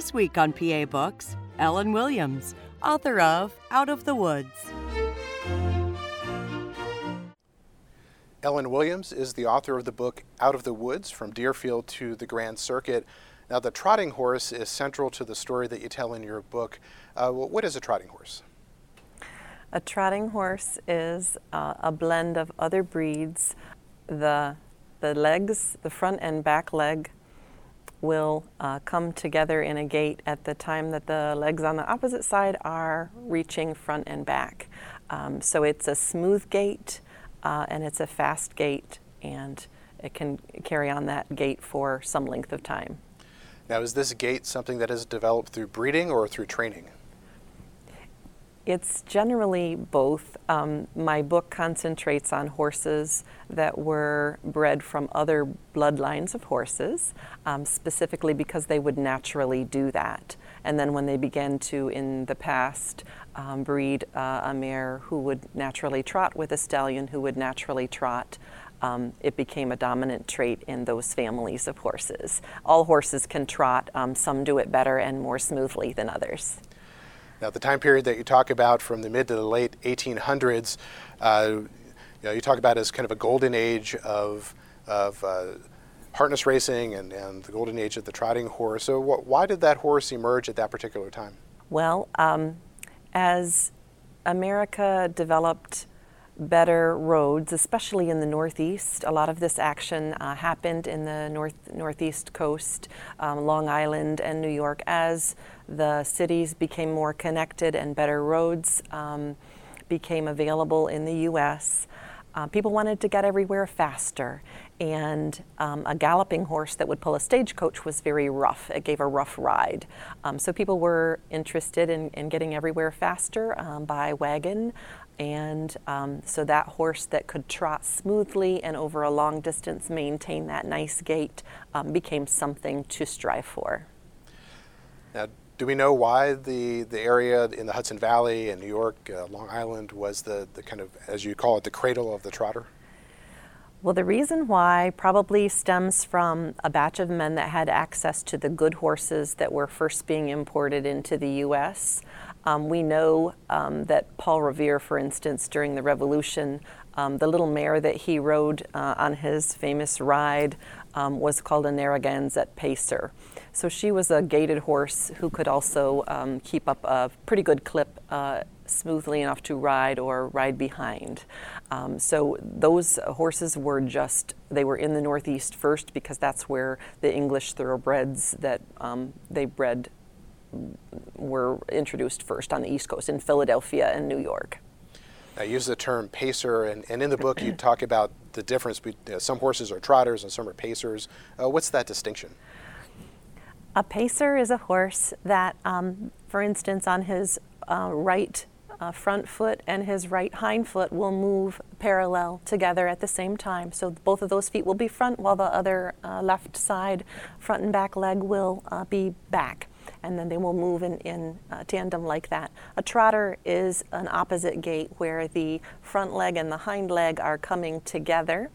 This week on PA Books, Ellen Williams, author of Out of the Woods. Ellen Williams is the author of the book Out of the Woods From Deerfield to the Grand Circuit. Now, the trotting horse is central to the story that you tell in your book. Uh, what is a trotting horse? A trotting horse is uh, a blend of other breeds. The, the legs, the front and back leg, will uh, come together in a gait at the time that the legs on the opposite side are reaching front and back. Um, so it's a smooth gait uh, and it's a fast gait, and it can carry on that gait for some length of time. Now, is this gait something that is developed through breeding or through training? It's generally both. Um, my book concentrates on horses that were bred from other bloodlines of horses, um, specifically because they would naturally do that. And then when they began to, in the past, um, breed uh, a mare who would naturally trot with a stallion who would naturally trot, um, it became a dominant trait in those families of horses. All horses can trot, um, some do it better and more smoothly than others. Now, the time period that you talk about from the mid to the late 1800s, uh, you, know, you talk about as kind of a golden age of, of uh, harness racing and, and the golden age of the trotting horse. So, wh- why did that horse emerge at that particular time? Well, um, as America developed better roads, especially in the Northeast. A lot of this action uh, happened in the north Northeast coast, um, Long Island, and New York as the cities became more connected and better roads um, became available in the U.S. Uh, people wanted to get everywhere faster, and um, a galloping horse that would pull a stagecoach was very rough. It gave a rough ride. Um, so people were interested in, in getting everywhere faster um, by wagon. And um, so that horse that could trot smoothly and over a long distance maintain that nice gait um, became something to strive for. Now, do we know why the, the area in the Hudson Valley and New York, uh, Long Island, was the, the kind of, as you call it, the cradle of the trotter? Well, the reason why probably stems from a batch of men that had access to the good horses that were first being imported into the U.S. Um, we know um, that Paul Revere, for instance, during the Revolution, um, the little mare that he rode uh, on his famous ride um, was called a Narragansett Pacer. So she was a gaited horse who could also um, keep up a pretty good clip uh, smoothly enough to ride or ride behind. Um, so those horses were just, they were in the Northeast first because that's where the English thoroughbreds that um, they bred were introduced first on the East Coast in Philadelphia and New York. I use the term pacer, and, and in the book you talk about the difference between some horses are trotters and some are pacers. Uh, what's that distinction? A pacer is a horse that, um, for instance, on his uh, right uh, front foot and his right hind foot will move parallel together at the same time. So both of those feet will be front while the other uh, left side, front and back leg will uh, be back. And then they will move in, in uh, tandem like that. A trotter is an opposite gait where the front leg and the hind leg are coming together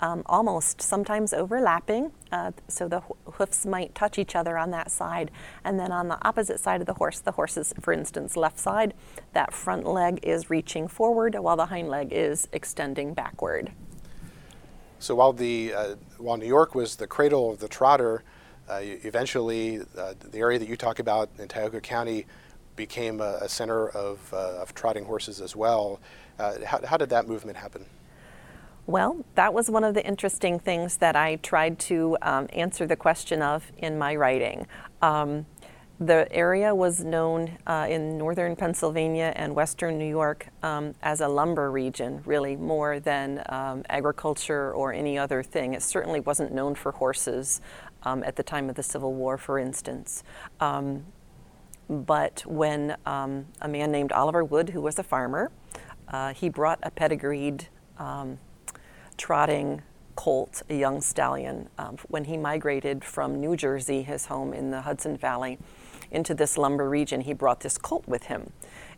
um, almost sometimes overlapping, uh, so the hoofs might touch each other on that side. And then on the opposite side of the horse, the horse's, for instance, left side, that front leg is reaching forward while the hind leg is extending backward. So while the uh, while New York was the cradle of the trotter, uh, eventually uh, the area that you talk about in Tioga County became a, a center of, uh, of trotting horses as well. Uh, how, how did that movement happen? Well, that was one of the interesting things that I tried to um, answer the question of in my writing. Um, the area was known uh, in northern Pennsylvania and western New York um, as a lumber region, really, more than um, agriculture or any other thing. It certainly wasn't known for horses um, at the time of the Civil War, for instance. Um, but when a man named Oliver Wood, who was a farmer, uh, he brought a pedigreed trotting colt, a young stallion, um, when he migrated from New Jersey, his home in the Hudson Valley, into this lumber region, he brought this colt with him.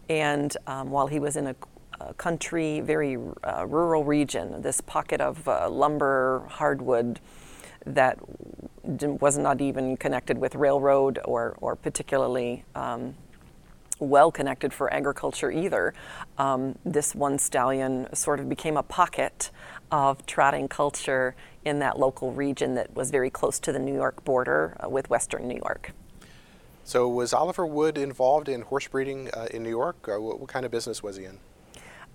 And um, while he was in a, a country, very uh, rural region, this pocket of uh, lumber, hardwood that was not even connected with railroad or, or particularly um, well connected for agriculture either. Um, this one stallion sort of became a pocket of trotting culture in that local region that was very close to the New York border uh, with Western New York. So, was Oliver Wood involved in horse breeding uh, in New York? What, what, kind of business was he in?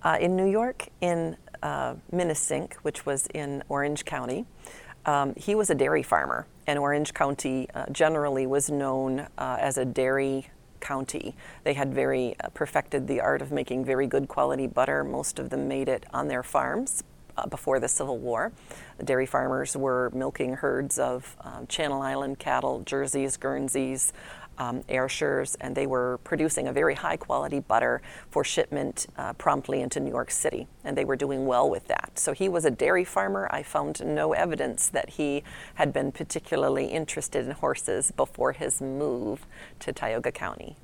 Uh, in New York, in uh, Minisink, which was in Orange County, um, he was a dairy farmer, and Orange County uh, generally was known uh, as a dairy county. They had very uh, perfected the art of making very good quality butter. Most of them made it on their farms uh, before the Civil War. The dairy farmers were milking herds of um, Channel Island cattle, Jerseys, Guernseys, um, Ayrshires, and they were producing a very high quality butter for shipment uh, promptly into New York City, and they were doing well with that. So he was a dairy farmer. I found no evidence that he had been particularly interested in horses before his move to Tioga County.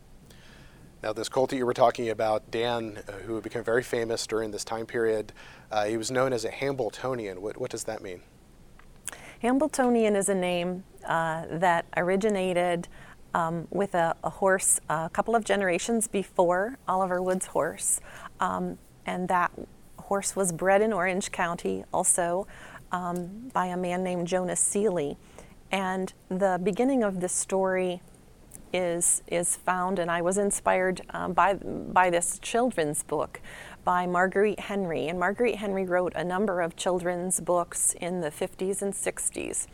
Now, this colt that you were talking about, Dan, uh, who became very famous during this time period, uh, he was known as a Hambletonian. What, what does that mean? Hambletonian is a name uh, that originated um, with a, a, horse a couple of generations before Oliver Wood's horse. Um, and that horse was bred in Orange County also um, by a man named Jonas Seely. And the beginning of this story is, is found, and I was inspired um, by, by this children's book by Marguerite Henry. And Marguerite Henry wrote a number of children's books in the 50s and 60s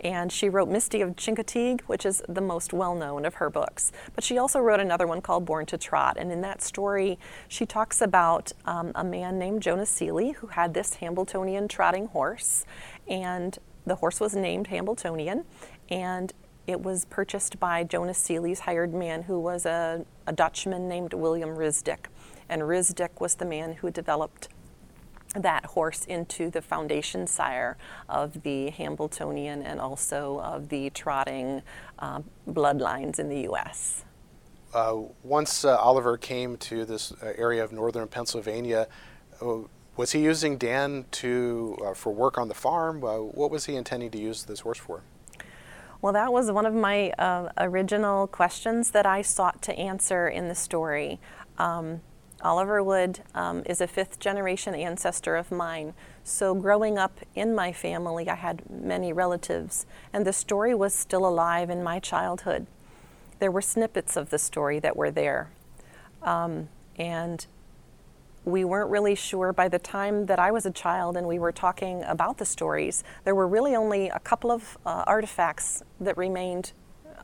and she wrote Misty of Chincoteague, which is the most well known of her books. But she also wrote another one called Born to Trot, and in that story, she talks about um, a man named Jonas Seely who had this Hambletonian trotting horse, and the horse was named Hambletonian, and it was purchased by Jonas Seely's hired man, who was a, a Dutchman named William Rysdyk. And Rysdyk was the man who developed that horse into the foundation sire of the Hambletonian and also of the trotting uh, bloodlines in the U.S. Uh, once uh, Oliver came to this uh, area of northern Pennsylvania, uh, was he using Dan to uh, for work on the farm? what was he intending to use this horse for? Well, that was one of my original questions that I sought to answer in the story. Um, Oliver Wood um, is a fifth generation ancestor of mine. So, growing up in my family, I had many relatives, and the story was still alive in my childhood. There were snippets of the story that were there. Um, and we weren't really sure by the time that I was a child and we were talking about the stories. There were really only a couple of uh, artifacts that remained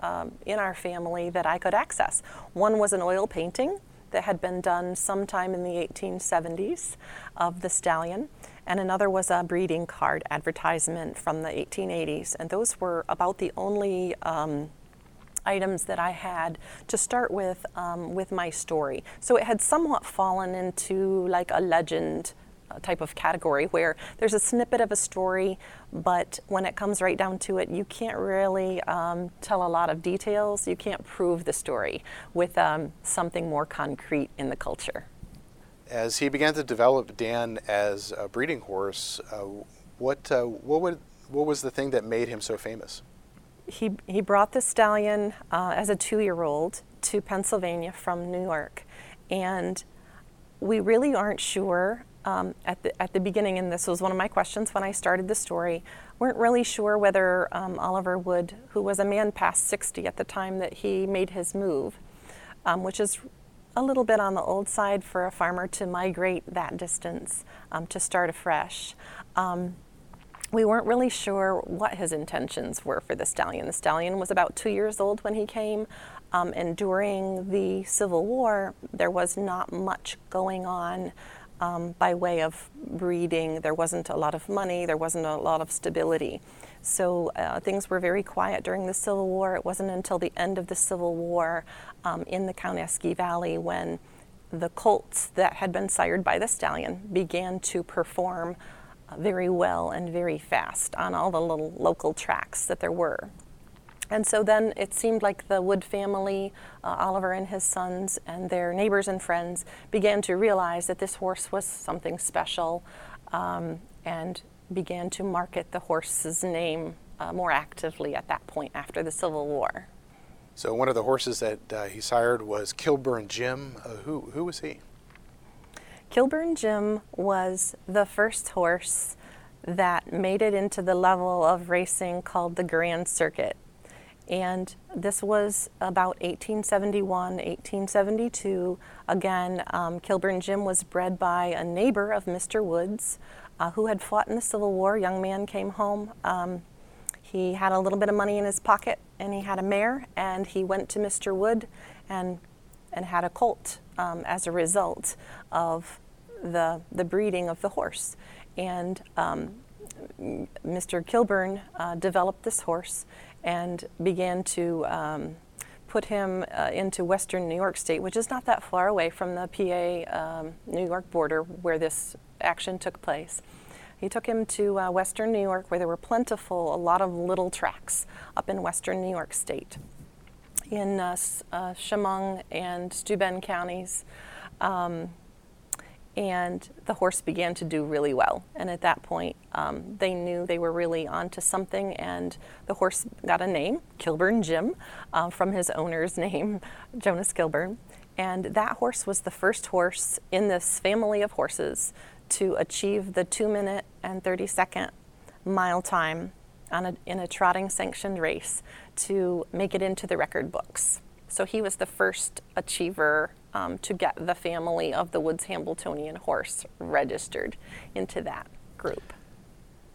um, in our family that I could access. One was an oil painting that had been done sometime in the 1870s of the stallion, and another was a breeding card advertisement from the 1880s. And those were about the only um, items that I had to start with um, with my story. So it had somewhat fallen into like a legend type of category where there's a snippet of a story, but when it comes right down to it, you can't really um, tell a lot of details. You can't prove the story with um, something more concrete in the culture. As he began to develop Dan as a breeding horse, uh, what, uh, what, would, what was the thing that made him so famous? He, he brought the stallion uh, as a two year old to Pennsylvania from New York. And we really aren't sure um, at, the, at the beginning, and this was one of my questions when I started the story, weren't really sure whether um, Oliver Wood, who was a man past 60 at the time that he made his move, um, which is a little bit on the old side for a farmer to migrate that distance um, to start afresh. Um, we weren't really sure what his intentions were for the stallion. The stallion was about two years old when he came, um, and during the Civil War, there was not much going on um, by way of breeding. There wasn't a lot of money, there wasn't a lot of stability. So uh, things were very quiet during the Civil War. It wasn't until the end of the Civil War um, in the Cowanesque Valley when the colts that had been sired by the stallion began to perform uh, very well and very fast on all the little local tracks that there were. And so then it seemed like the Wood family, uh, Oliver and his sons, and their neighbors and friends began to realize that this horse was something special um, and began to market the horse's name uh, more actively at that point after the Civil War. So one of the horses that uh, he sired was Kilburn Jim. Uh, who, who was he? Kilburn Jim was the first horse that made it into the level of racing called the Grand Circuit. And this was about 1871, 1872. Again, um, Kilburn Jim was bred by a neighbor of Mr. Woods uh, who had fought in the Civil War. Young man came home. Um, he had a little bit of money in his pocket and he had a mare, and he went to Mr. Wood and, and had a colt um, as a result of the, the breeding of the horse. And um, Mr. Kilburn uh, developed this horse and began to um, put him uh, into western New York State, which is not that far away from the PA um, New York border where this action took place. He took him to uh, western New York where there were plentiful, a lot of little tracks up in western New York State, in uh, uh Chemung and Steuben counties. Um, and the horse began to do really well. And at that point, um, they knew they were really onto something, and the horse got a name, Kilburn Jim, uh, from his owner's name, Jonas Kilburn. And that horse was the first horse in this family of horses to achieve the two minute and 30 second mile time a, in a trotting sanctioned race to make it into the record books. So he was the first achiever um, to get the family of the Woods Hambletonian horse registered into that group.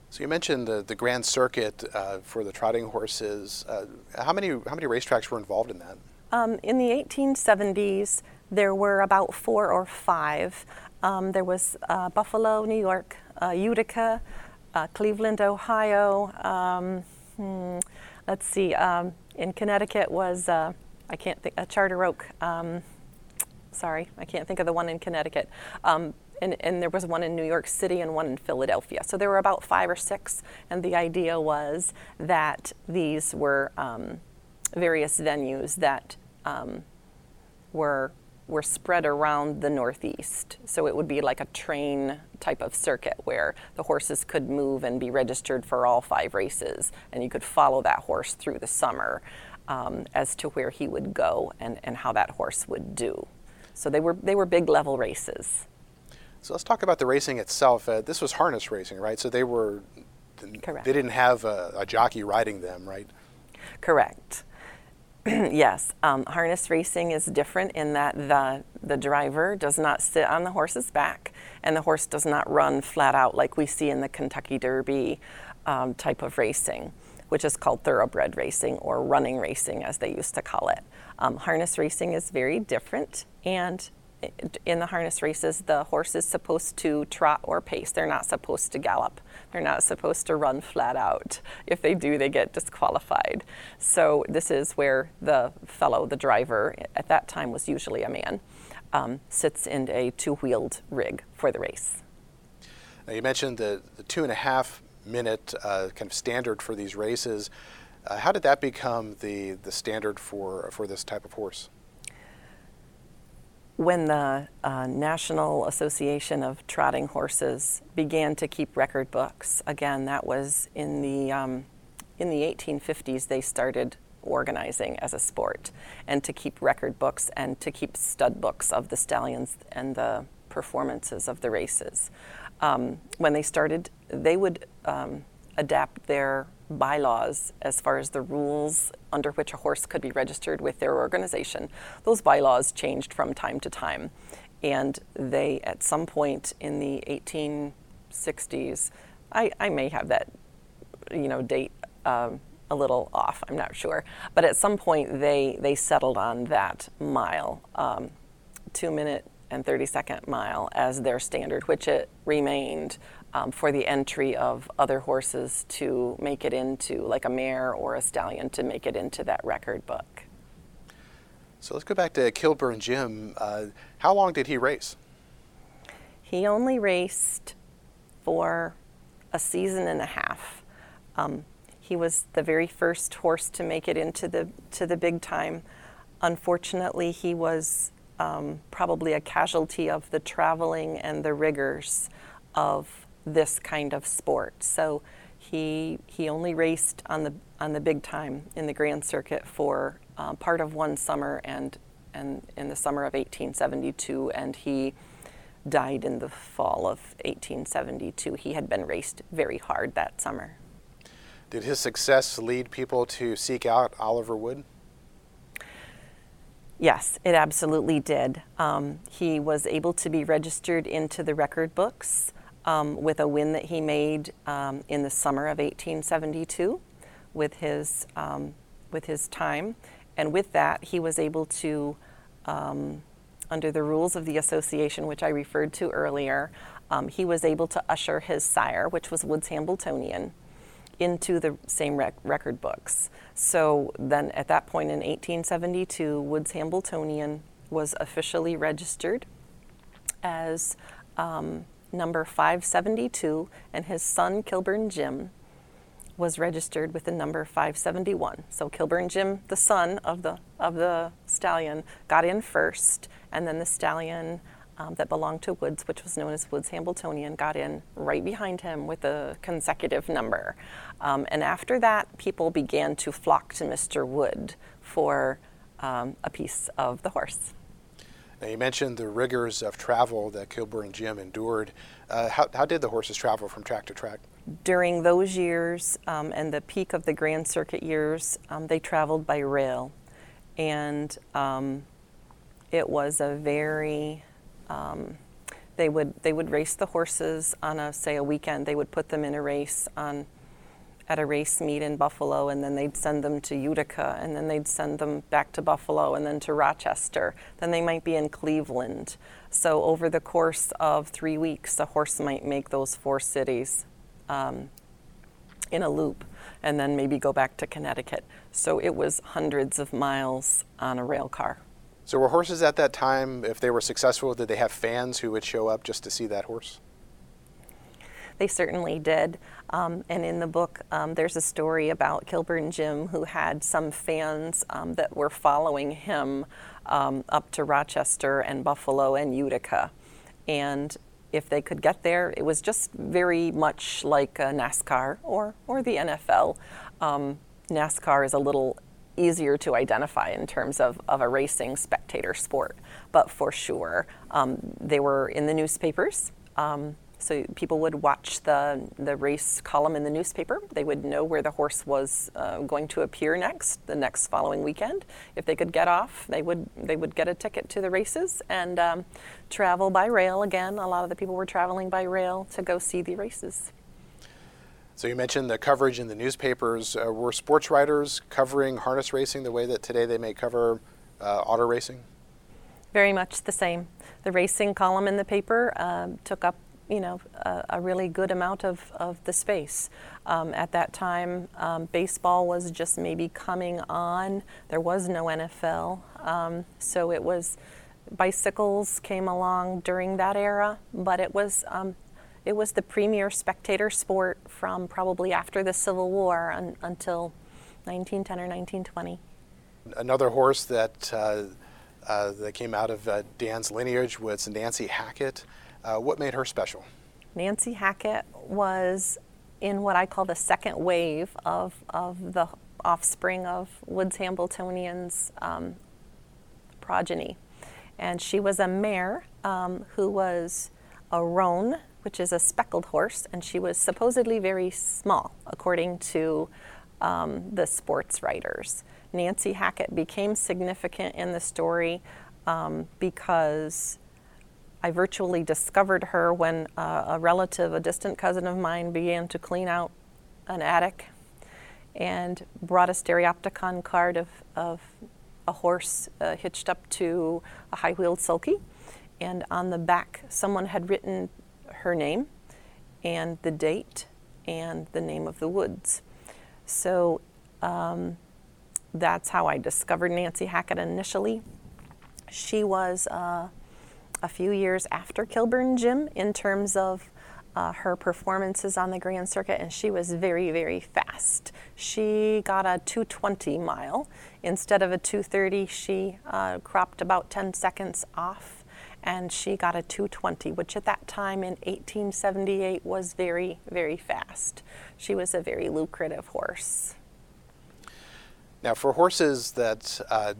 So you mentioned the, the Grand Circuit uh, for the trotting horses. Uh, how many how many racetracks were involved in that? Um, in the 1870s, there were about four or five. Um, there was uh, Buffalo, New York, uh, Utica, uh, Cleveland, Ohio. Um, hmm, let's see. Um, in Connecticut was uh, I can't think. A Charter Oak. Sorry, I can't think of the one in Connecticut. Um, and, and, there was one in New York City and one in Philadelphia. So there were about five or six, and the idea was that these were um, various venues that um, were were spread around the Northeast. So it would be like a train type of circuit where the horses could move and be registered for all five races, and you could follow that horse through the summer um, as to where he would go and, and how that horse would do. So they were they were big level races. So let's talk about the racing itself. Uh, this was harness racing, right? So they were Correct. They didn't have a, a jockey riding them, right? Correct. yes, um, harness racing is different in that the the driver does not sit on the horse's back, and the horse does not run flat out like we see in the Kentucky Derby um, type of racing, which is called thoroughbred racing or running racing, as they used to call it. Um, harness racing is very different, and in the harness races, the horse is supposed to trot or pace. They're not supposed to gallop. They're not supposed to run flat out. If they do, they get disqualified. So, this is where the fellow, the driver, at that time was usually a man, um, sits in a two wheeled rig for the race. Now, you mentioned the, the two and a half minute uh, kind of standard for these races. Uh, how did that become the, the standard for, for this type of horse? When the uh, National Association of Trotting Horses began to keep record books, again, that was in the, um, in the 1850s, they started organizing as a sport and to keep record books and to keep stud books of the stallions and the performances of the races. Um, when they started, they would um, adapt their bylaws as far as the rules under which a horse could be registered with their organization. Those bylaws changed from time to time. And they, at some point in the 1860s, I, I may have that, you know, date um, a little off. I'm not sure, but at some point they they settled on that mile, um, two minute and 30 second mile as their standard, which it remained um, for the entry of other horses to make it into, like a mare or a stallion, to make it into that record book. So let's go back to Kilburn Jim. Uh, how long did he race? He only raced for a season and a half. Um, he was the very first horse to make it into the to the big time. Unfortunately, he was um, probably a casualty of the traveling and the rigors of this kind of sport. So he he only raced on the on the big time in the Grand Circuit for uh, part of one summer and and in the summer of 1872, and he died in the fall of 1872. He had been raced very hard that summer. Did his success lead people to seek out Oliver Wood? Yes, it absolutely did. Um, he was able to be registered into the record books um, with a win that he made um, in the summer of 1872 with his, um, with his time. And with that, he was able to um, under the rules of the association, which I referred to earlier, um, he was able to usher his sire, which was Woods Hambletonian, into the same rec- record books. So then at that point in 1872, Woods Hambletonian was officially registered as um, number 572, and his son, Kilburn Jim, was registered with the number 571. So Kilburn Jim, the son of the of the stallion, got in first, and then the stallion um, that belonged to Woods, which was known as Woods Hambletonian, got in right behind him with a consecutive number. Um, and after that, people began to flock to Mr. Wood for um, a piece of the horse. Now, you mentioned the rigors of travel that Kilburn and Jim endured. Uh, how, how did the horses travel from track to track? During those years um, and the peak of the Grand Circuit years, um, they traveled by rail. And um, it was a very, um, they, would, they would race the horses on a, say, a weekend. They would put them in a race on at a race meet in Buffalo, and then they'd send them to Utica, and then they'd send them back to Buffalo, and then to Rochester. Then they might be in Cleveland. So over the course of three weeks, a horse might make those four cities um, in a loop, and then maybe go back to Connecticut. So it was hundreds of miles on a rail car. So were horses at that time, if they were successful, did they have fans who would show up just to see that horse? They certainly did. Um, and in the book, um, there's a story about Kilburn Jim who had some fans um, that were following him um, up to Rochester and Buffalo and Utica. And if they could get there, it was just very much like NASCAR or, or the NFL. Um, NASCAR is a little easier to identify in terms of, of a racing spectator sport, but for sure, um, they were in the newspapers. So people would watch the, the race column in the newspaper. They would know where the horse was uh, going to appear next, the next following weekend. If they could get off, they would they would get a ticket to the races and um, travel by rail again. A lot of the people were traveling by rail to go see the races. So you mentioned the coverage in the newspapers. Uh, were sports writers covering harness racing the way that today they may cover uh, auto racing? Very much the same. The racing column in the paper uh, took up you know, a, a, really good amount of, of the space. Um, at that time, um, baseball was just maybe coming on. There was no NFL. Um, so it was, bicycles came along during that era, but it was, um, it was the premier spectator sport from probably after the Civil War un, until 1910 or 1920. Another horse that, uh, uh, that came out of uh, Dan's lineage was Nancy Hackett. Uh, what made her special? Nancy Hackett was in what I call the second wave of, of the offspring of Woods Hambletonian's um, progeny. And she was a mare um, who was a roan, which is a speckled horse, and she was supposedly very small, according to um, the sports writers. Nancy Hackett became significant in the story um, because I virtually discovered her when uh, a relative, a distant cousin of mine, began to clean out an attic and brought a stereopticon card of, of a horse uh, hitched up to a high wheeled sulky. And on the back, someone had written her name and the date and the name of the woods. So um, that's how I discovered Nancy Hackett initially. She was uh, a few years after Kilburn Jim in terms of uh, her performances on the Grand Circuit, and she was very, very fast. She got a 220 mile. Instead of a 230, she uh, cropped about 10 seconds off, and she got a 220, which at that time in 1878 was very, very fast. She was a very lucrative horse. Now, for horses that uh,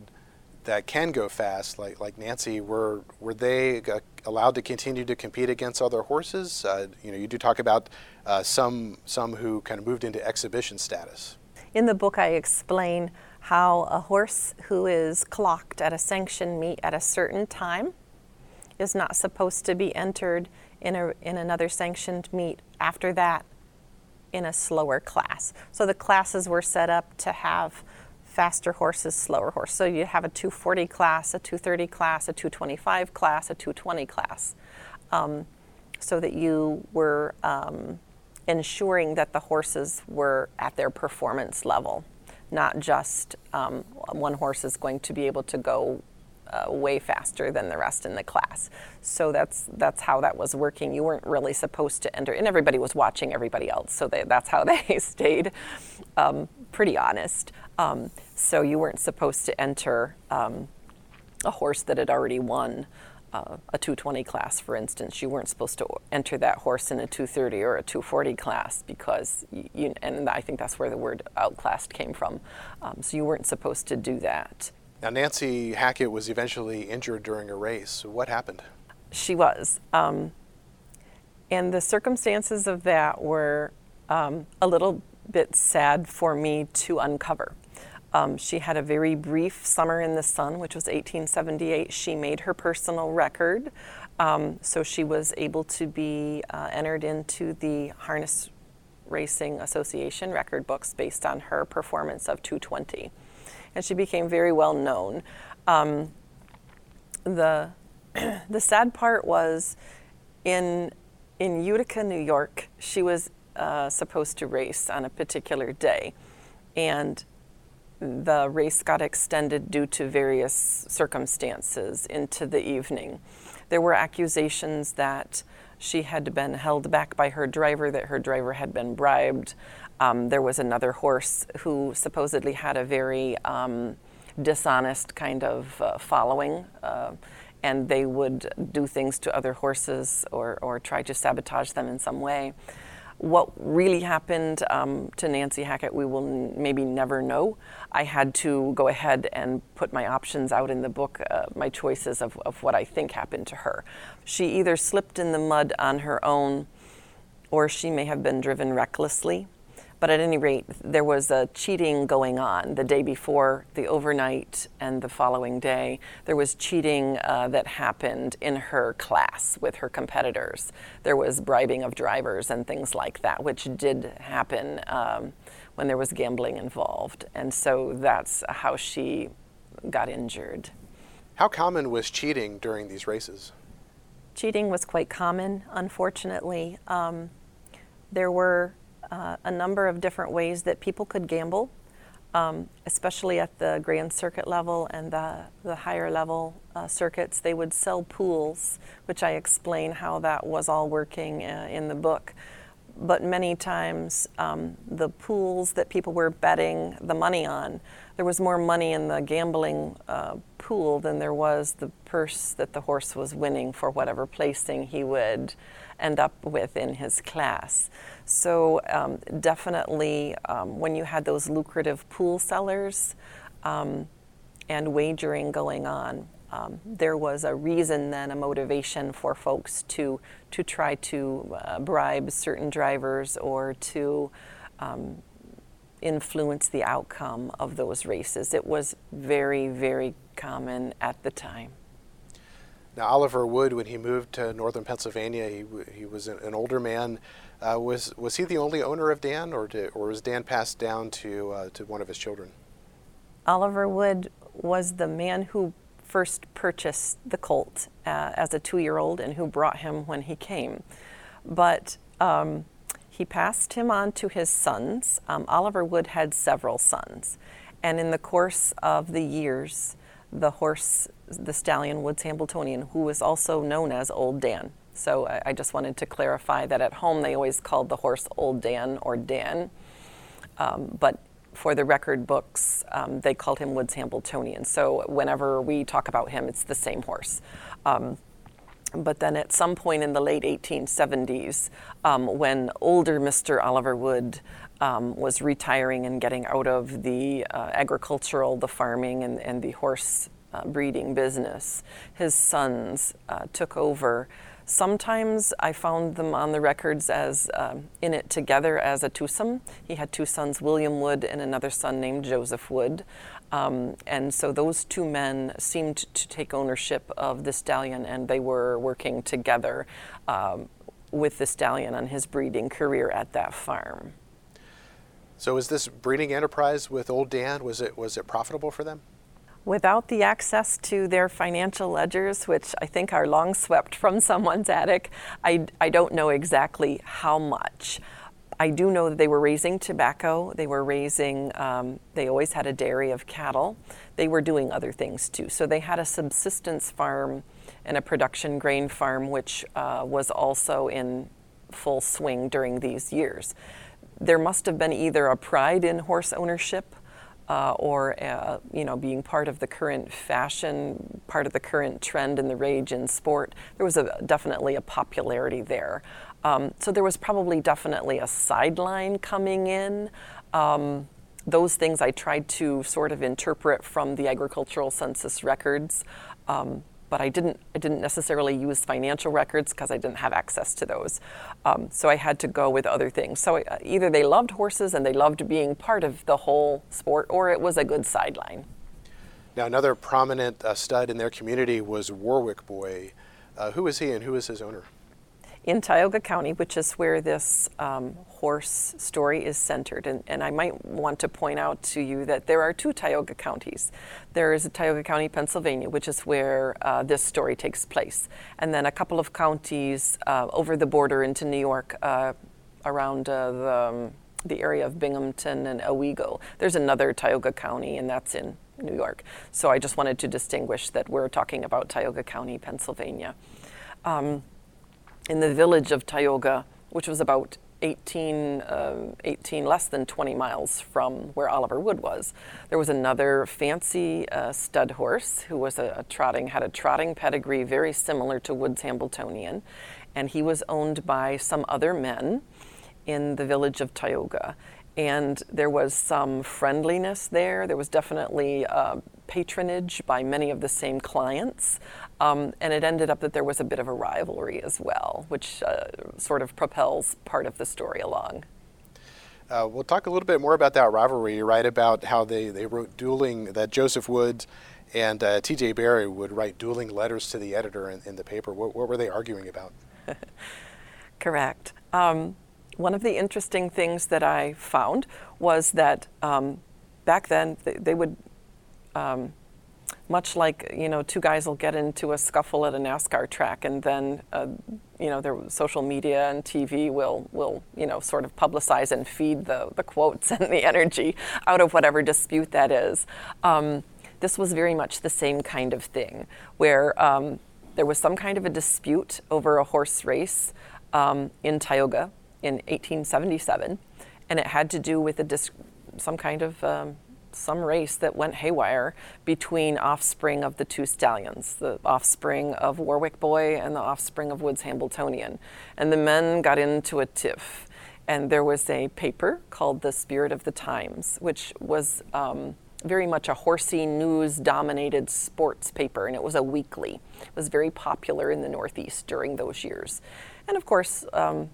that can go fast, like like Nancy, were were they uh, allowed to continue to compete against other horses? Uh, you know, you do talk about uh, some some who kind of moved into exhibition status. In the book, I explain how a horse who is clocked at a sanctioned meet at a certain time is not supposed to be entered in a in another sanctioned meet after that in a slower class. So the classes were set up to have faster horses, slower horses. So you have a 240 class, a 230 class, a 225 class, a 220 class, um, so that you were um, ensuring that the horses were at their performance level, not just um, one horse is going to be able to go uh, way faster than the rest in the class. So that's that's how that was working. You weren't really supposed to enter, and everybody was watching everybody else. So they, that's how they stayed um, pretty honest. Um, so you weren't supposed to enter um, a horse that had already won. Uh, a 220 class, for instance, you weren't supposed to enter that horse in a 230 or a 240 class because you, you and I think that's where the word outclassed came from. Um, so you weren't supposed to do that. Now, Nancy Hackett was eventually injured during a race. What happened? She was. Um, and the circumstances of that were um, a little bit sad for me to uncover. Um, she had a very brief summer in the sun, which was 1878. She made her personal record, um, so she was able to be uh, entered into the Harness Racing Association record books based on her performance of 220 and she became very well known. Um, the the sad part was in in Utica, New York. She was uh, supposed to race on a particular day, and the race got extended due to various circumstances into the evening. There were accusations that she had been held back by her driver, that her driver had been bribed. Um, there was another horse who supposedly had a very um, dishonest kind of uh, following, uh, and they would do things to other horses or, or try to sabotage them in some way. What really happened um, to Nancy Hackett, we will n- maybe never know. I had to go ahead and put my options out in the book, uh, my choices of, of what I think happened to her. She either slipped in the mud on her own, or she may have been driven recklessly. But at any rate, there was a cheating going on the day before, the overnight, and the following day. There was cheating uh, that happened in her class with her competitors. There was bribing of drivers and things like that, which did happen um, when there was gambling involved. And so that's how she got injured. How common was cheating during these races? Cheating was quite common, unfortunately. Um, there were uh, a number of different ways that people could gamble, um, especially at the Grand Circuit level and the, the higher level uh, circuits. They would sell pools, which I explain how that was all working uh, in the book. But many times, um, the pools that people were betting the money on, there was more money in the gambling uh, pool than there was the purse that the horse was winning for whatever placing he would end up with in his class. So, um, definitely, um, when you had those lucrative pool sellers um, and wagering going on, um, there was a reason then, a motivation for folks to, to try to uh, bribe certain drivers or to um, influence the outcome of those races. It was very, very common at the time. Now, Oliver Wood, when he moved to northern Pennsylvania, he, he was an older man. Uh, was was he the only owner of Dan, or did, or was Dan passed down to uh, to one of his children? Oliver Wood was the man who first purchased the colt uh, as a two-year-old and who brought him when he came. But Um, he passed him on to his sons. Um, Oliver Wood had several sons. And in the course of the years, the horse, the stallion Woods Hambletonian, who was also known as Old Dan. So I, I just wanted to clarify that at home they always called the horse Old Dan or Dan. Um, but for the record books, um, they called him Woods Hambletonian. So whenever we talk about him, it's the same horse. Um, but then at some point in the late 1870s, um, when older Mr. Oliver Wood um, was retiring and getting out of the uh, agricultural, the farming, and, and the horse uh, breeding business, his sons uh, took over. Sometimes I found them on the records as um, in it together as a twosome. He had two sons, William Wood and another son named Joseph Wood. Um, and so those two men seemed to take ownership of the stallion and they were working together um, with the stallion on his breeding career at that farm. So was this breeding enterprise with Old Dan, was it, was it profitable for them? Without the access to their financial ledgers, which I think are long swept from someone's attic, I, I don't know exactly how much. I do know that they were raising tobacco. They were raising, um, they always had a dairy of cattle. They were doing other things too. So they had a subsistence farm and a production grain farm, which uh, was also in full swing during these years. There must have been either a pride in horse ownership uh, or uh, you know being part of the current fashion, part of the current trend and the rage in sport. There was a, definitely a popularity there. Um, so there was probably definitely a sideline coming in. Um, those things I tried to sort of interpret from the agricultural census records, um, but I didn't. I didn't necessarily use financial records because I didn't have access to those. Um, so I had to go with other things. So uh, either they loved horses and they loved being part of the whole sport, or it was a good sideline. Now another prominent uh, stud in their community was Warwick Boy. Uh, who is he and who is his owner? In Tioga County, which is where this um, horse story is centered. And, and, I might want to point out to you that there are two Tioga counties. There is Tioga County, Pennsylvania, which is where uh, this story takes place, and then a couple of counties uh, over the border into New York, uh, around uh, the, um, the area of Binghamton and Owego. There's another Tioga County, and that's in New York. So I just wanted to distinguish that we're talking about Tioga County, Pennsylvania. Um, in the village of Tioga, which was about 18, uh, 18, less than 20 miles from where Oliver Wood was. There was another fancy uh, stud horse who was a, a, trotting, had a trotting pedigree very similar to Wood's Hambletonian, and he was owned by some other men in the village of Tioga. And there was some friendliness there. There was definitely uh, patronage by many of the same clients. Um, and it ended up that there was a bit of a rivalry as well, which uh, sort of propels part of the story along. Uh, we'll talk a little bit more about that rivalry. You write about how they, they wrote dueling, that Joseph Wood and uh, T.J. Barry would write dueling letters to the editor in, in the paper. What, what, were they arguing about? Correct. Um, one of the interesting things that I found was that um, back then they, they would um, much like you know two guys will get into a scuffle at a NASCAR track and then uh, you know their social media and TV will will you know sort of publicize and feed the the quotes and the energy out of whatever dispute that is. Um, this was very much the same kind of thing where um, there was some kind of a dispute over a horse race um, in Tioga in 1877, and it had to do with a dis- some kind of um, some race that went haywire between offspring of the two stallions, the offspring of Warwick Boy and the offspring of Woods Hambletonian. And the men got into a tiff. And there was a paper called The Spirit of the Times, which was um, very much a horsey news dominated sports paper, and it was a weekly. It was very popular in the Northeast during those years. And of course, um,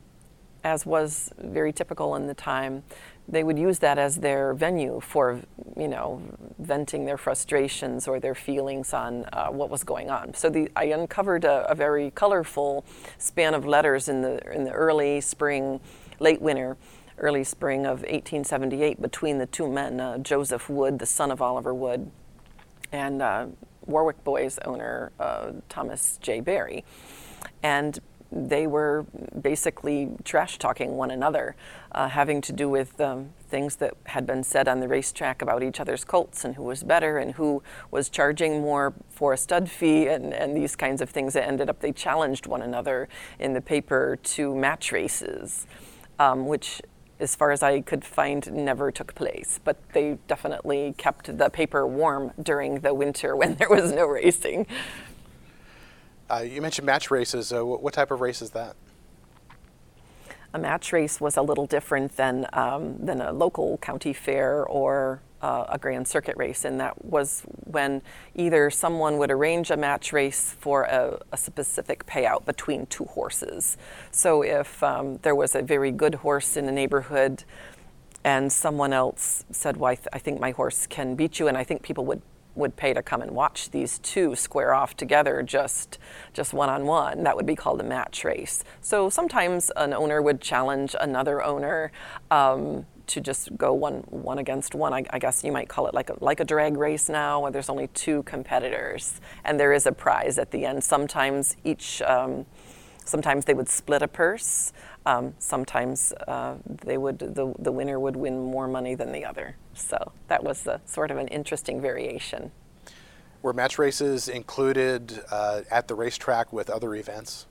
as was very typical in the time, they would use that as their venue for, you know, venting their frustrations or their feelings on uh, what was going on. So the, I uncovered a, a, very colorful span of letters in the in the early spring, late winter, early spring of 1878 between the two men, uh, Joseph Wood, the son of Oliver Wood, and uh, Warwick Boys owner uh, Thomas J. Barry, and they were basically trash talking one another, uh, having to do with um, things that had been said on the racetrack about each other's colts and who was better and who was charging more for a stud fee and, and these kinds of things that ended up they challenged one another in the paper to match races, um, which as far as I could find, never took place. But they definitely kept the paper warm during the winter when there was no racing. Uh, you mentioned match races. Uh, what type of race is that? A match race was a little different than um, than a local county fair or uh, a Grand Circuit race, and that was when either someone would arrange a match race for a, a specific payout between two horses. So if um, there was a very good horse in a neighborhood, and someone else said, "Well, I, th- I think my horse can beat you," and I think people would would pay to come and watch these two square off together just just one on one. That would be called a match race. So sometimes an owner would challenge another owner. Um, to just go one one against one. I, I, guess you might call it like a, like a drag race now, where there's only two competitors, and there is a prize at the end. Sometimes each, um, sometimes they would split a purse. Um, sometimes uh, they would the the winner would win more money than the other. So that was a, sort of an interesting variation. Were match races included uh, at the racetrack with other events?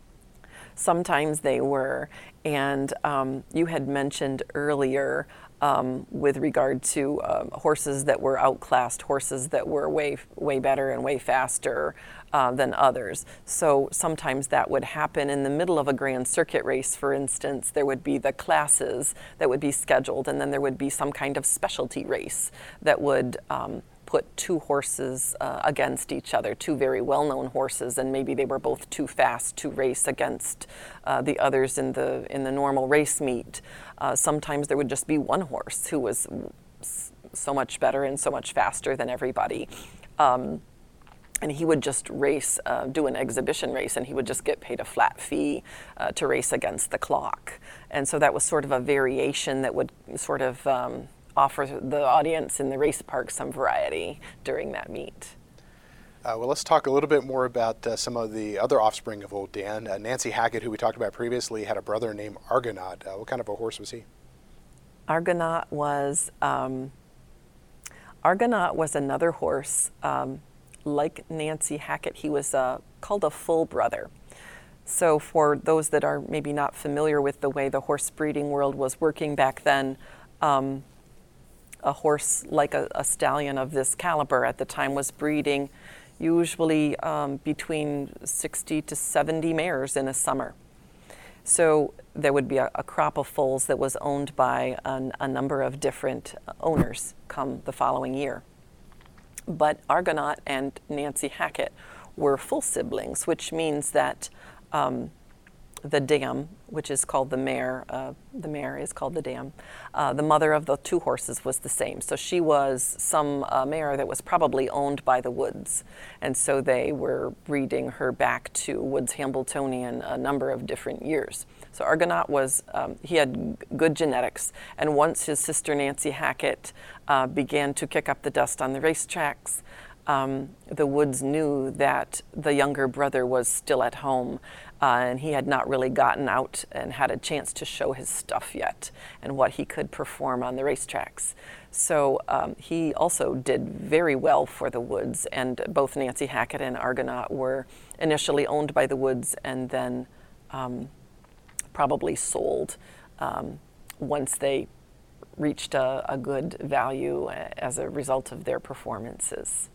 Sometimes they were. And um, you had mentioned earlier um, with regard to um, horses that were outclassed, horses that were way, way better and way faster uh, than others. So sometimes that would happen in the middle of a Grand Circuit race, for instance. There would be the classes that would be scheduled, and then there would be some kind of specialty race that would. Um, put two horses uh, against each other, two very well known horses, and maybe they were both too fast to race against uh, the others in the, in the normal race meet. Uh, sometimes there would just be one horse who was so much better and so much faster than everybody. Um, and he would just race, uh, do an exhibition race, and he would just get paid a flat fee uh, to race against the clock. And so that was sort of a variation that would sort of um, offer the audience in the race park some variety during that meet. Uh, well, let's talk a little bit more about uh, some of the other offspring of Old Dan. Uh, Nancy Hackett, who we talked about previously, had a brother named Argonaut. Uh, what kind of a horse was he? Argonaut was um, Argonaut was another horse um, like Nancy Hackett. He was uh, called a full brother. So, for those that are maybe not familiar with the way the horse breeding world was working back then, um, a horse like a, a, stallion of this caliber at the time was breeding usually um, between 60 to 70 mares in a summer. So there would be a, a crop of foals that was owned by an, a number of different owners come the following year. But Argonaut and Nancy Hackett were full siblings, which means that um, the dam, which is called the mare, uh, the mare is called the dam. Uh, the mother of the two horses was the same. So she was some uh, mare that was probably owned by the Woods. And so they were breeding her back to Woods Hambletonian a number of different years. So Argonaut was, um, he had good genetics. And once his sister Nancy Hackett uh, began to kick up the dust on the racetracks, um, the Woods knew that the younger brother was still at home uh, and he had not really gotten out and had a chance to show his stuff yet and what he could perform on the racetracks. So um, he also did very well for the Woods, and both Nancy Hackett and Argonaut were initially owned by the Woods and then um, probably sold um, once they reached a, a good value uh, as a result of their performances.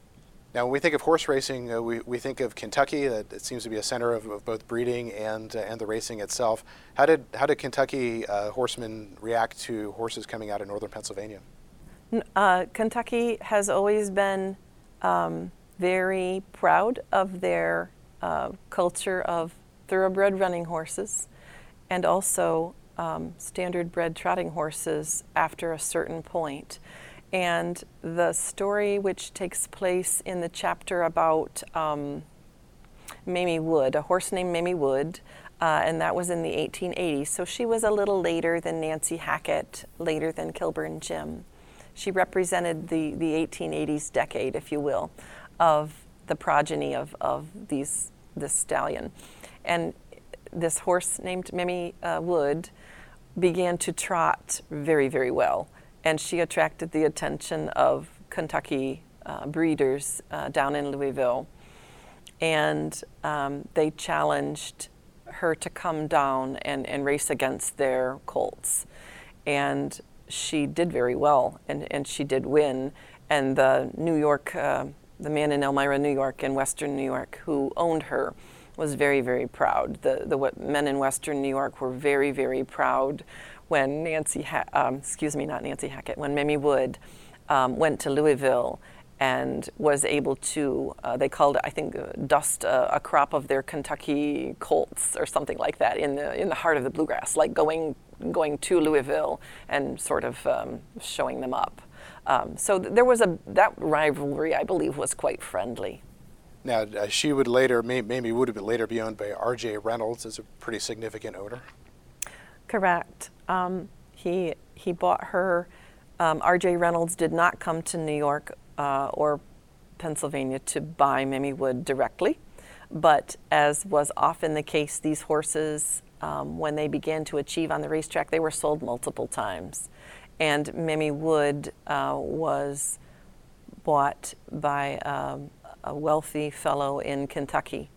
Now, when we think of horse racing, uh, we, we think of Kentucky. That it seems to be a center of, of both breeding and uh, and the racing itself. How did how did Kentucky uh, horsemen react to horses coming out of northern Pennsylvania? Uh, Kentucky has always been um, very proud of their uh, culture of thoroughbred running horses, and also um, standard bred trotting horses after a certain point. And the story, which takes place in the chapter about um, Mamie Wood, a horse named Mamie Wood, uh, and that was in the 1880s. So she was a little later than Nancy Hackett, later than Kilburn Jim. She represented the, the 1880s decade, if you will, of the progeny of, of these this stallion. And this horse named Mimi uh, Wood began to trot very, very well. And she attracted the attention of Kentucky uh, breeders uh, down in Louisville. And um, they challenged her to come down and, and race against their colts. And she did very well, and, and she did win. And the New York, uh, the man in Elmira, New York, in Western New York, who owned her, was very, very proud. The, the men in Western New York were very, very proud when Nancy, ha- um, excuse me, not Nancy Hackett, when Mimi Wood um, went to Louisville and was able to, uh, they called it, I think, uh, dust a crop of their Kentucky colts or something like that in the, in the heart of the bluegrass, like going, going to Louisville and sort of um, showing them up. Um, so th- there was a, that rivalry, I believe, was quite friendly. Now, uh, she would later, maybe would have later be owned by R.J. Reynolds as a pretty significant owner. Correct. Um, he he bought her. Um, R.J. Reynolds did not come to New York uh, or Pennsylvania to buy Mimi Wood directly, but as was often the case, these horses, um, when they began to achieve on the racetrack, they were sold multiple times, and Mimi Wood uh, was bought by um, a wealthy fellow in Kentucky.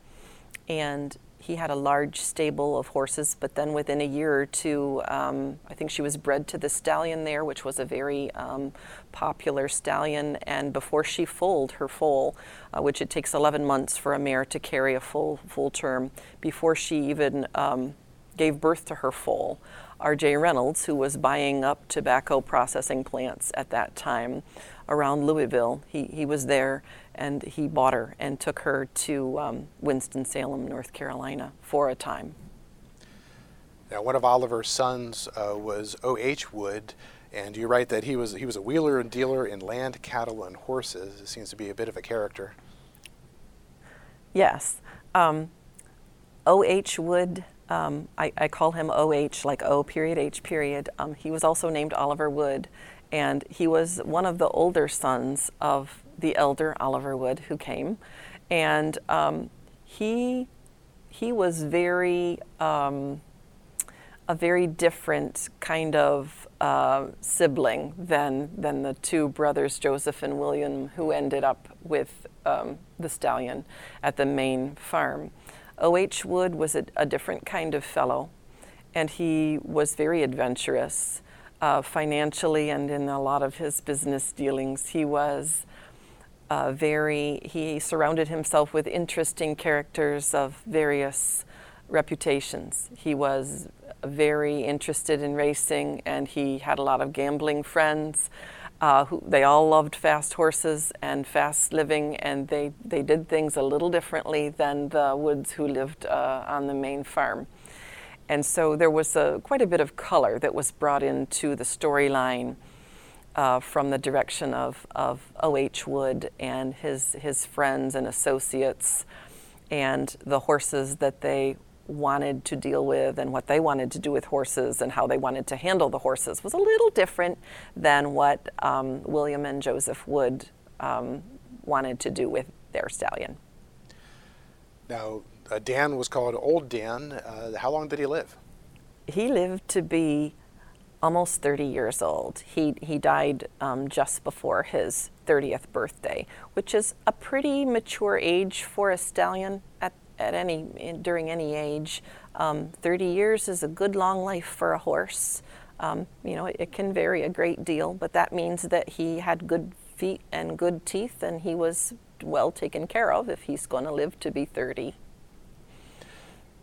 And he had a large stable of horses, but then within a year or two, um, I think she was bred to the stallion there, which was a very um, popular stallion. And before she foaled her foal, uh, which it takes 11 months for a mare to carry a full full term, before she even um, gave birth to her foal, R.J. Reynolds, who was buying up tobacco processing plants at that time around Louisville, he, he was there and he bought her and took her to um, Winston-Salem, North Carolina for a time. Now, one of Oliver's sons uh, was O.H. Wood, and you write that he was, he was a wheeler and dealer in land, cattle, and horses. It seems to be a bit of a character. Yes. Um, O.H. Wood, um, I, I, call him O.H., like O period H period. Um, he was also named Oliver Wood, and he was one of the older sons of the elder Oliver Wood who came, and um, he he was very um, a very different kind of uh, sibling than than the two brothers Joseph and William who ended up with um, the stallion at the main farm. O.H. Wood was a, a, different kind of fellow, and he was very adventurous uh, financially and in a lot of his business dealings. He was uh, very, he surrounded himself with interesting characters of various reputations. He was very interested in racing and he had a lot of gambling friends. Uh, who, they all loved fast horses and fast living, and they, they did things a little differently than the Woods who lived uh, on the main farm. And so there was a, quite a bit of color that was brought into the storyline uh, from the direction of, of O.H. Wood and his, his friends and associates and the horses that they wanted to deal with and what they wanted to do with horses and how they wanted to handle the horses was a little different than what um, William and Joseph Wood um, wanted to do with their stallion. Now, uh, Dan was called Old Dan. Uh, how long did he live? He lived to be almost 30 years old. He, he died um, just before his 30th birthday, which is a pretty mature age for a stallion at, at any, in, during any age. Um, 30 years is a good long life for a horse. Um, you know, it, it can vary a great deal, but that means that he had good feet and good teeth and he was well taken care of if he's going to live to be 30.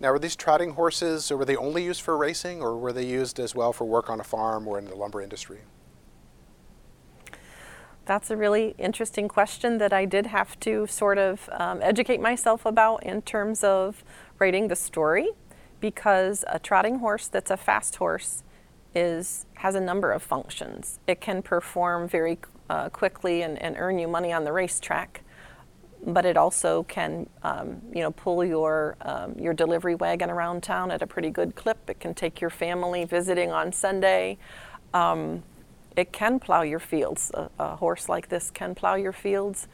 Now, were these trotting horses, or were they only used for racing, or were they used as well for work on a farm or in the lumber industry? That's a really interesting question that I did have to sort of um, educate myself about in terms of writing the story, because a trotting horse that's a fast horse is has a number of functions. It can perform very uh, quickly and, and earn you money on the racetrack but it also can, um, you know, pull your um, your delivery wagon around town at a pretty good clip. It can take your family visiting on Sunday. Um, it can plow your fields. A, a, horse like this can plow your fields.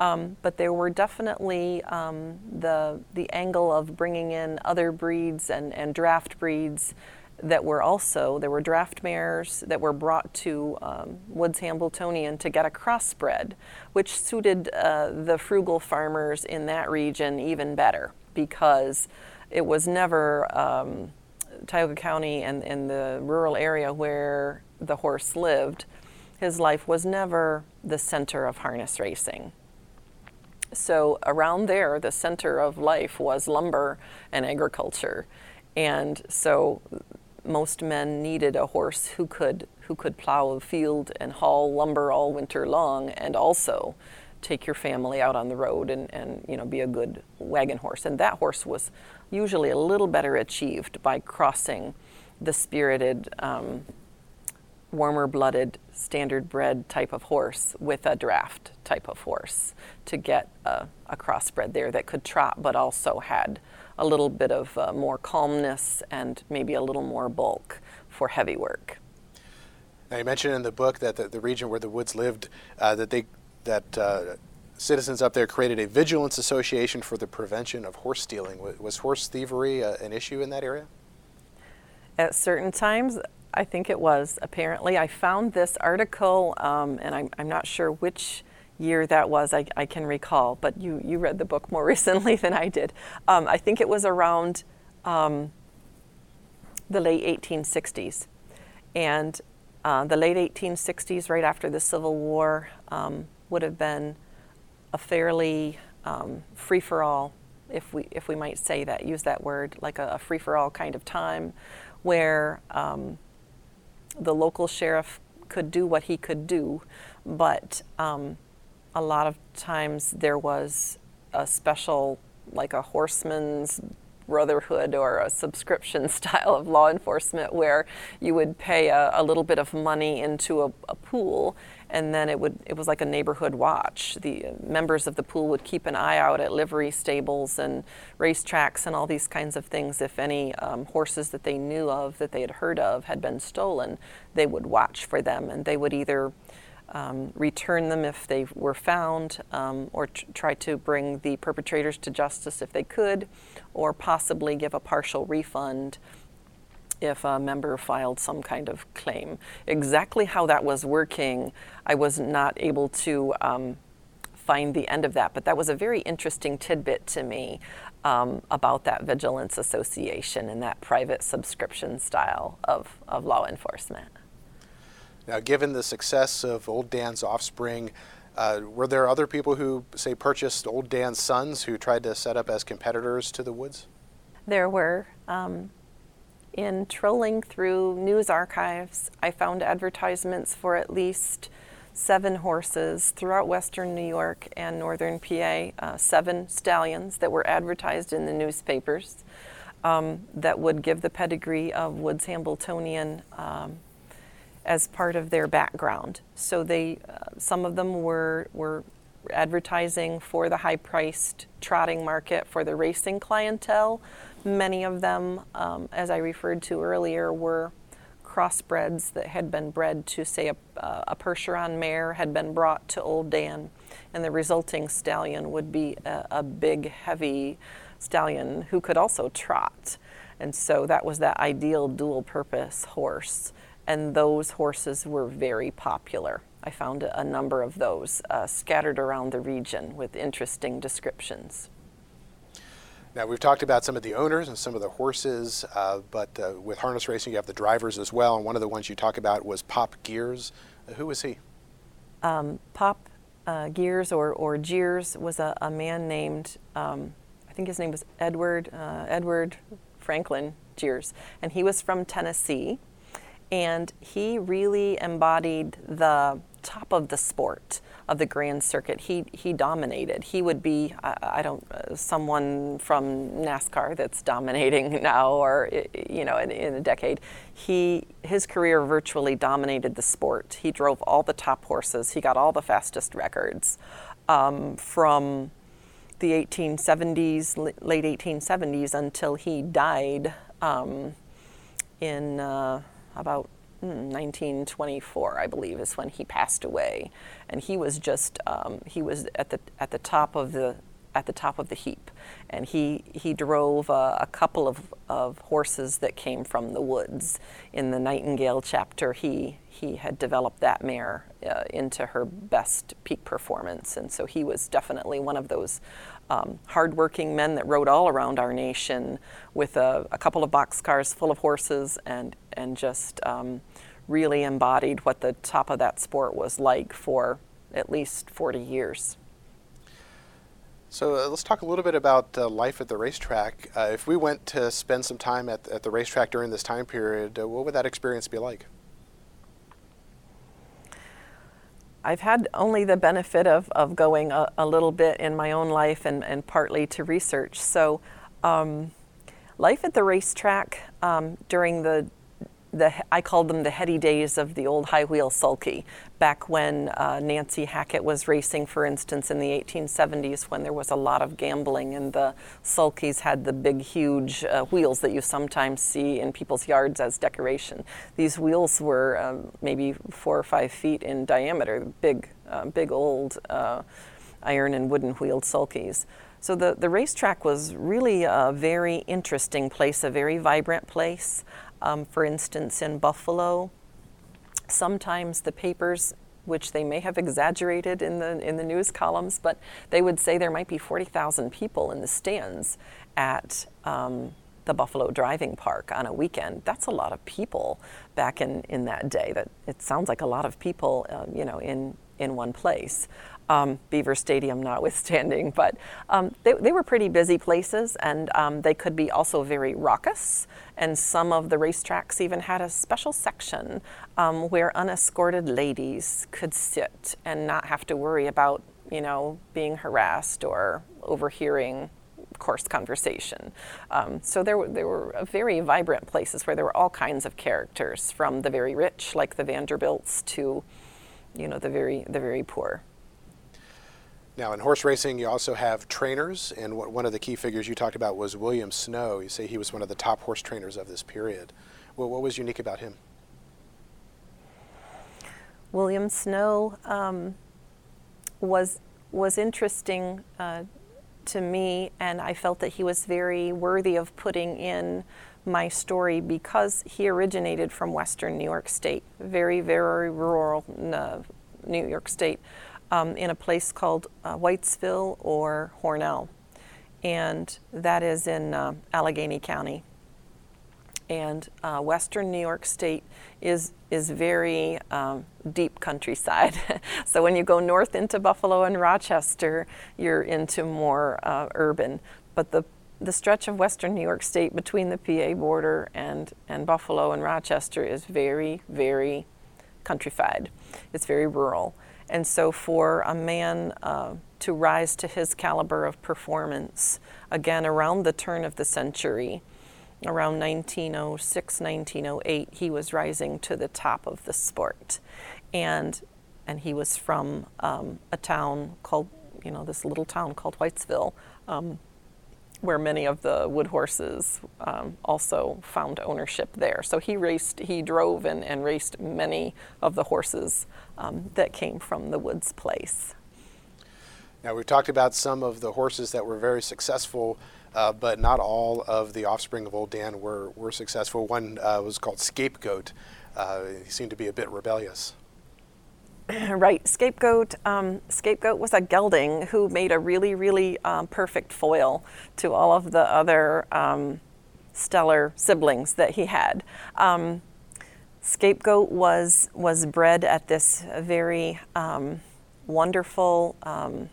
Um, but there were definitely um, the the angle of bringing in other breeds and, and draft breeds that were also there were draft mares that were brought to um, Woods Hambletonian to get a crossbred, which suited uh, the frugal farmers in that region even better because it was never um, Tioga County and, and the rural area where the horse lived. His life was never the center of harness racing. So around there, the center of life was lumber and agriculture. And so most men needed a horse who could who could plow a field and haul lumber all winter long and also take your family out on the road and, and you know be a good wagon horse. And that horse was usually a little better achieved by crossing the spirited um, warmer blooded standard bred type of horse with a draft type of horse to get a, a crossbred there that could trot but also had a little bit of uh, more calmness and maybe a little more bulk for heavy work. Now you mentioned in the book that the, the region where the Woods lived, uh, that they that uh, citizens up there created a vigilance association for the prevention of horse stealing. Was, was horse thievery uh, an issue in that area? At certain times, I think it was. Apparently, I found this article, um, and I'm, I'm not sure which year that was, I, I can recall, but you, you read the book more recently than I did. Um, I think it was around um, the late 1860s. And uh, the late 1860s, right after the Civil War, um, would have been a fairly um, free for all, if we, if we might say that, use that word, like a, a free for all kind of time, where um, the local sheriff could do what he could do, but um, a lot of times there was a special, like a horseman's brotherhood or a subscription style of law enforcement where you would pay a, a little bit of money into a, a, pool and then it would it was like a neighborhood watch. The members of the pool would keep an eye out at livery stables and racetracks and all these kinds of things. If any um, horses that they knew of that they had heard of had been stolen they would watch for them and they would either um, return them if they were found, um, or t- try to bring the perpetrators to justice if they could, or possibly give a partial refund if a member filed some kind of claim. Exactly how that was working, I was not able to um, find the end of that, but that was a very interesting tidbit to me um, about that Vigilance Association and that private subscription style of, of law enforcement. Now, given the success of Old Dan's offspring, uh, were there other people who, say, purchased Old Dan's sons who tried to set up as competitors to the Woods? There were. Um, in trolling through news archives, I found advertisements for at least seven horses throughout western New York and northern PA, uh, seven stallions that were advertised in the newspapers um, that would give the pedigree of Woods Hambletonian um, as part of their background. So they, uh, some of them were were advertising for the high-priced trotting market for the racing clientele. Many of them, um, as I referred to earlier, were crossbreds that had been bred to, say, a, a Percheron mare had been brought to Old Dan, and the resulting stallion would be a, a big, heavy stallion who could also trot. And so that was that ideal dual purpose horse and those horses were very popular. I found a number of those uh, scattered around the region with interesting descriptions. Now, we've talked about some of the owners and some of the horses, uh, but uh, with harness racing, you have the drivers as well. And one of the ones you talk about was Pop Geers. Uh, who was he? Um, Pop uh, Geers or, or Geers was a, a man named, um, I think his name was Edward, uh, Edward Franklin Geers. And he was from Tennessee and he really embodied the top of the sport of the grand circuit. He he dominated. He would be I, I don't uh, someone from NASCAR that's dominating now or you know in, in, a decade. He his career virtually dominated the sport. He drove all the top horses. He got all the fastest records um, from the 1870s, late 1870s until he died um, in. Uh, about 1924, I believe, is when he passed away, and he was just um, he was at the at the top of the at the top of the heap, and he he drove a couple of, of horses that came from the woods. In the Nightingale chapter, he he had developed that mare uh, into her best peak performance, and so he was definitely one of those um, hardworking men that rode all around our nation with a, a couple of boxcars full of horses and and just um, really embodied what the top of that sport was like for at least 40 years. So uh, let's talk a little bit about uh, life at the racetrack. Uh, if we went to spend some time at, at the racetrack during this time period, uh, what would that experience be like? I've had only the benefit of, of going a, a little bit in my own life and, and partly to research. So, um, life at the racetrack um, during the the, I called them the heady days of the old high wheel sulky, back when uh, Nancy Hackett was racing, for instance, in the 1870s when there was a lot of gambling and the sulkies had the big, huge uh, wheels that you sometimes see in people's yards as decoration. These wheels were um, maybe four or five feet in diameter, big, uh, big old uh, iron and wooden wheeled sulkies. So the, the racetrack was really a very interesting place, a very vibrant place. Um, for instance, in Buffalo, sometimes the papers, which they may have exaggerated in the in the news columns, but they would say there might be 40,000 people in the stands at um, the Buffalo Driving Park on a weekend. That's a lot of people back in, in that day. That it sounds like a lot of people, uh, you know, in in one place um, Beaver Stadium notwithstanding. But um, they, they, were pretty busy places, and um, they could be also very raucous. And some of the racetracks even had a special section um, where unescorted ladies could sit and not have to worry about, you know, being harassed or overhearing coarse conversation. Um, so there were, there were very vibrant places where there were all kinds of characters, from the very rich, like the Vanderbilts, to you know the very the very poor. Now, in horse racing, you also have trainers, and one of the key figures you talked about was William Snow. You say he was one of the top horse trainers of this period. Well, what was unique about him? William Snow um, was was interesting uh, to me, and I felt that he was very worthy of putting in my story because he originated from Western New York State, very very rural uh, New York State um, in a place called uh, Whitesville or Hornell, and that is in uh, Allegany County. And uh, western New York State is is very um, deep countryside. so when you go north into Buffalo and Rochester, you're into more uh, urban. But the the stretch of western New York State between the PA border and, and Buffalo and Rochester is very, very countrified. It's very rural. And so, for a man uh, to rise to his caliber of performance, again, around the turn of the century, around 1906, 1908, he was rising to the top of the sport. And, and he was from um, a town called, you know, this little town called Whitesville. Um, where many of the wood horses um, also found ownership there. So he raced, he drove and, and raced many of the horses um, that came from the Woods place. Now, we've talked about some of the horses that were very successful, uh, but not all of the offspring of Old Dan were, were successful. One uh, was called Scapegoat. Uh, he seemed to be a bit rebellious. right, Scapegoat. Um, Scapegoat was a gelding who made a really, really um, perfect foil to all of the other um, stellar siblings that he had. Um, Scapegoat was was bred at this very um, wonderful, um,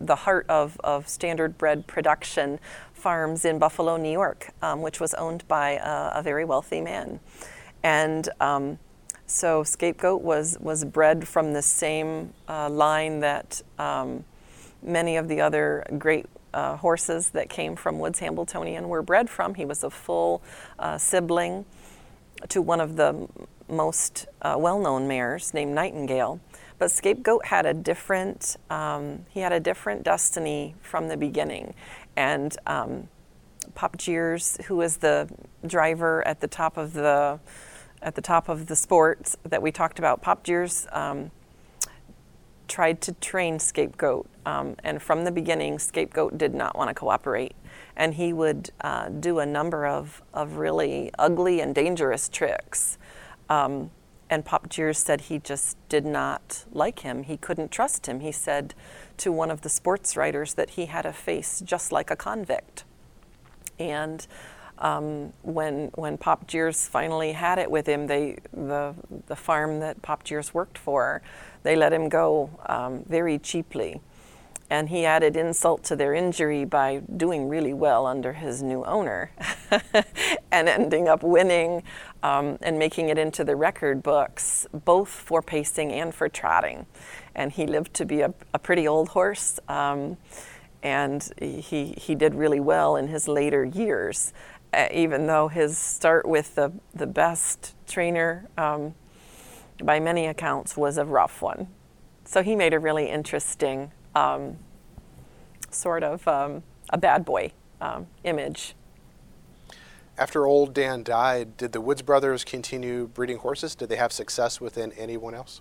the heart of, of standard production farms in Buffalo, New York, which was owned by a, a very wealthy man, and so Scapegoat was, was bred from the same uh, line that um, many of the other great uh, horses that came from Woods Hambletonian were bred from. He was a full uh, sibling to one of the most uh, well-known mares named Nightingale. But Scapegoat had a different um, he had a different destiny from the beginning, and um, Pop Geers, who was the driver at the top of the at the top of the sports that we talked about, Pop Geers um, tried to train Scapegoat. Um, and from the beginning, Scapegoat did not want to cooperate. And he would uh, do a number of, of really ugly and dangerous tricks. Um, and Pop Geers said he just did not like him. He couldn't trust him. He said to one of the sports writers that he had a face just like a convict. And um, when when Pop Geers finally had it with him, they the the farm that Pop Geers worked for, they let him go um, very cheaply, and he added insult to their injury by doing really well under his new owner, and ending up winning um, and making it into the record books, both for pacing and for trotting, and he lived to be a, a pretty old horse. Um, and he, he did really well in his later years. Uh, even though his start with the, the best trainer, um, by many accounts, was a rough one. So he made a really interesting um, sort of um, a bad boy um, image. After old Dan died, did the Woods brothers continue breeding horses? Did they have success within anyone else?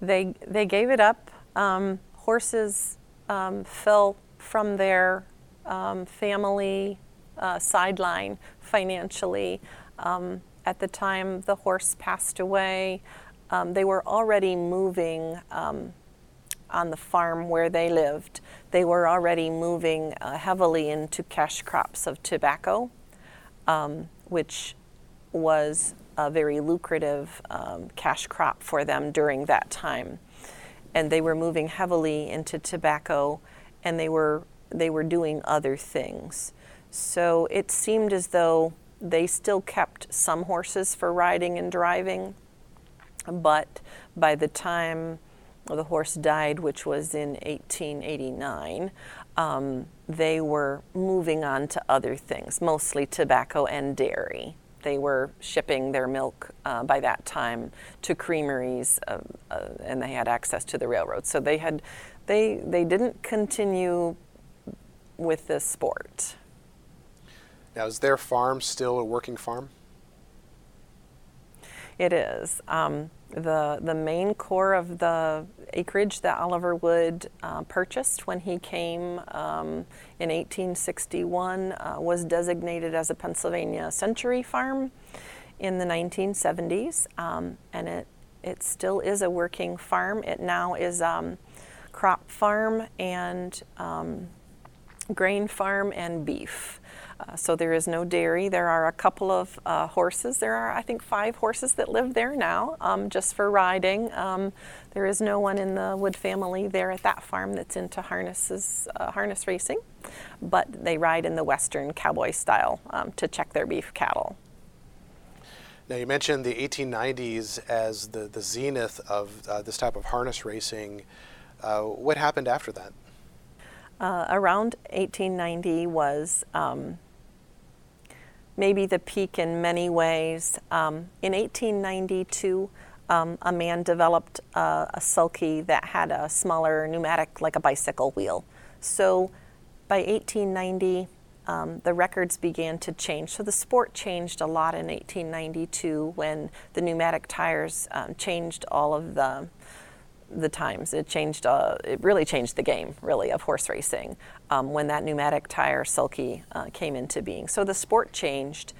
They, they gave it up. Um, horses um, fell from their family uh, sideline financially. Um, at the time the horse passed away, um, they were already moving um, on the farm where they lived. They were already moving uh, heavily into cash crops of tobacco, um, which was a very lucrative um, cash crop for them during that time. And they were moving heavily into tobacco and they were, they were doing other things. So it seemed as though they still kept some horses for riding and driving, but by the time the horse died, which was in 1889, um, they were moving on to other things, mostly tobacco and dairy. They were shipping their milk uh, by that time to creameries, uh, uh, and they had access to the railroad. So they had, they they didn't continue with this sport. Now, is their farm still a working farm? It is. Um, the, the main core of the acreage that Oliver Wood uh, purchased when he came um, in 1861 uh, was designated as a Pennsylvania Century Farm in the 1970s, um, and it, it still is a working farm. It now is um, crop farm and um, grain farm and beef. Uh, so there is no dairy. There are a couple of uh, horses. There are, I think, five horses that live there now, um, just for riding. Um, there is no one in the Wood family there at that farm that's into harnesses, uh, harness racing, but they ride in the Western cowboy style um, to check their beef cattle. Now, you mentioned the 1890s as the, the zenith of uh, this type of harness racing. Uh, what happened after that? Uh, around 1890 was um, maybe the peak in many ways. Um, in 1892, um, a man developed a sulky that had a smaller pneumatic, like a bicycle wheel. So by 1890, um, the records began to change. So the sport changed a lot in 1892 when the pneumatic tires um, changed all of the the times. It changed. Uh, it really changed the game, really, of horse racing um, when that pneumatic tire sulky uh, came into being. So the sport changed,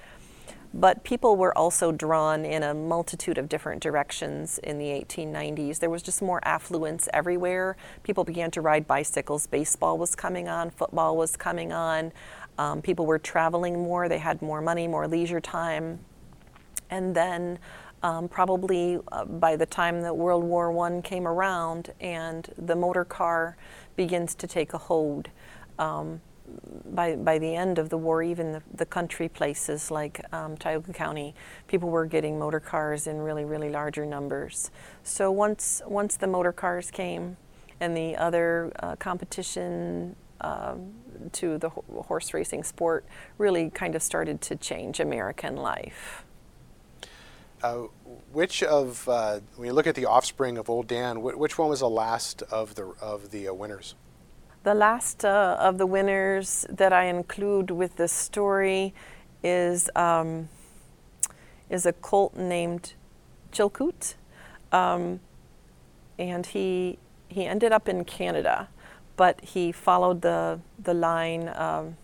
but people were also drawn in a multitude of different directions in the 1890s. There was just more affluence everywhere. People began to ride bicycles. Baseball was coming on. Football was coming on. Um, people were traveling more. They had more money, more leisure time, and then um, probably uh, by the time that World War I came around and the motor car begins to take a hold. Um, by, by the end of the war, even the, the country places like um, Tioga County, people were getting motor cars in really, really larger numbers. So once, once the motor cars came and the other uh, competition uh, to the ho- horse racing sport really kind of started to change American life. Uh, which of uh, when you look at the offspring of Old Dan, wh- which one was the last of the of the uh, winners? The last uh, of the winners that I include with this story is um, is a colt named Chilkoot, um, and he he ended up in Canada, but he followed the the line. Um,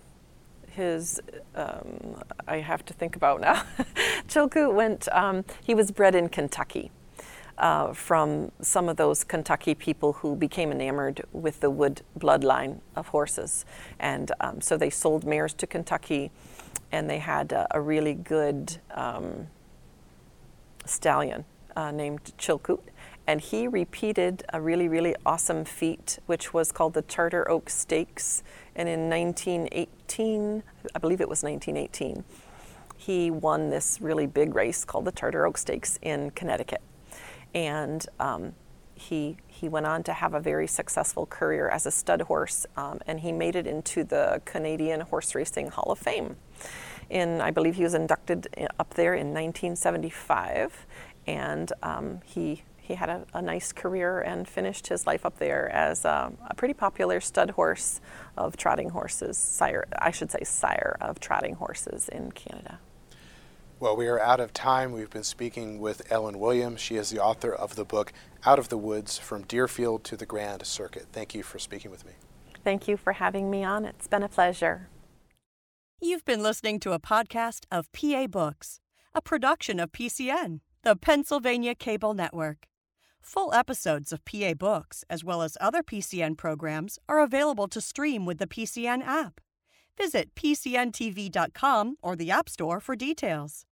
his um, I have to think about now. Chilkoot went. Um, he was bred in Kentucky. Uh, from some of those Kentucky people who became enamored with the wood bloodline of horses. And um, so they sold mares to Kentucky, and they had a, a really good um, stallion uh, named Chilkoot. And he repeated a really, really awesome feat, which was called the Charter Oak Stakes. And in 1918, I believe it was 1918, he won this really big race called the Charter Oak Stakes in Connecticut and um, he he went on to have a very successful career as a stud horse, um, and he made it into the Canadian Horse Racing Hall of Fame. In I believe he was inducted up there in 1975, and um, he he had a, a, nice career and finished his life up there as a, a, pretty popular stud horse of trotting horses, sire, I should say, sire of trotting horses in Canada. Well, we are out of time. We've been speaking with Ellen Williams. She is the author of the book Out of the Woods From Deerfield to the Grand Circuit. Thank you for speaking with me. Thank you for having me on. It's been a pleasure. You've been listening to a podcast of PA Books, a production of PCN, the Pennsylvania Cable Network. Full episodes of PA Books, as well as other PCN programs, are available to stream with the PCN app. Visit PCNTV.com or the App Store for details.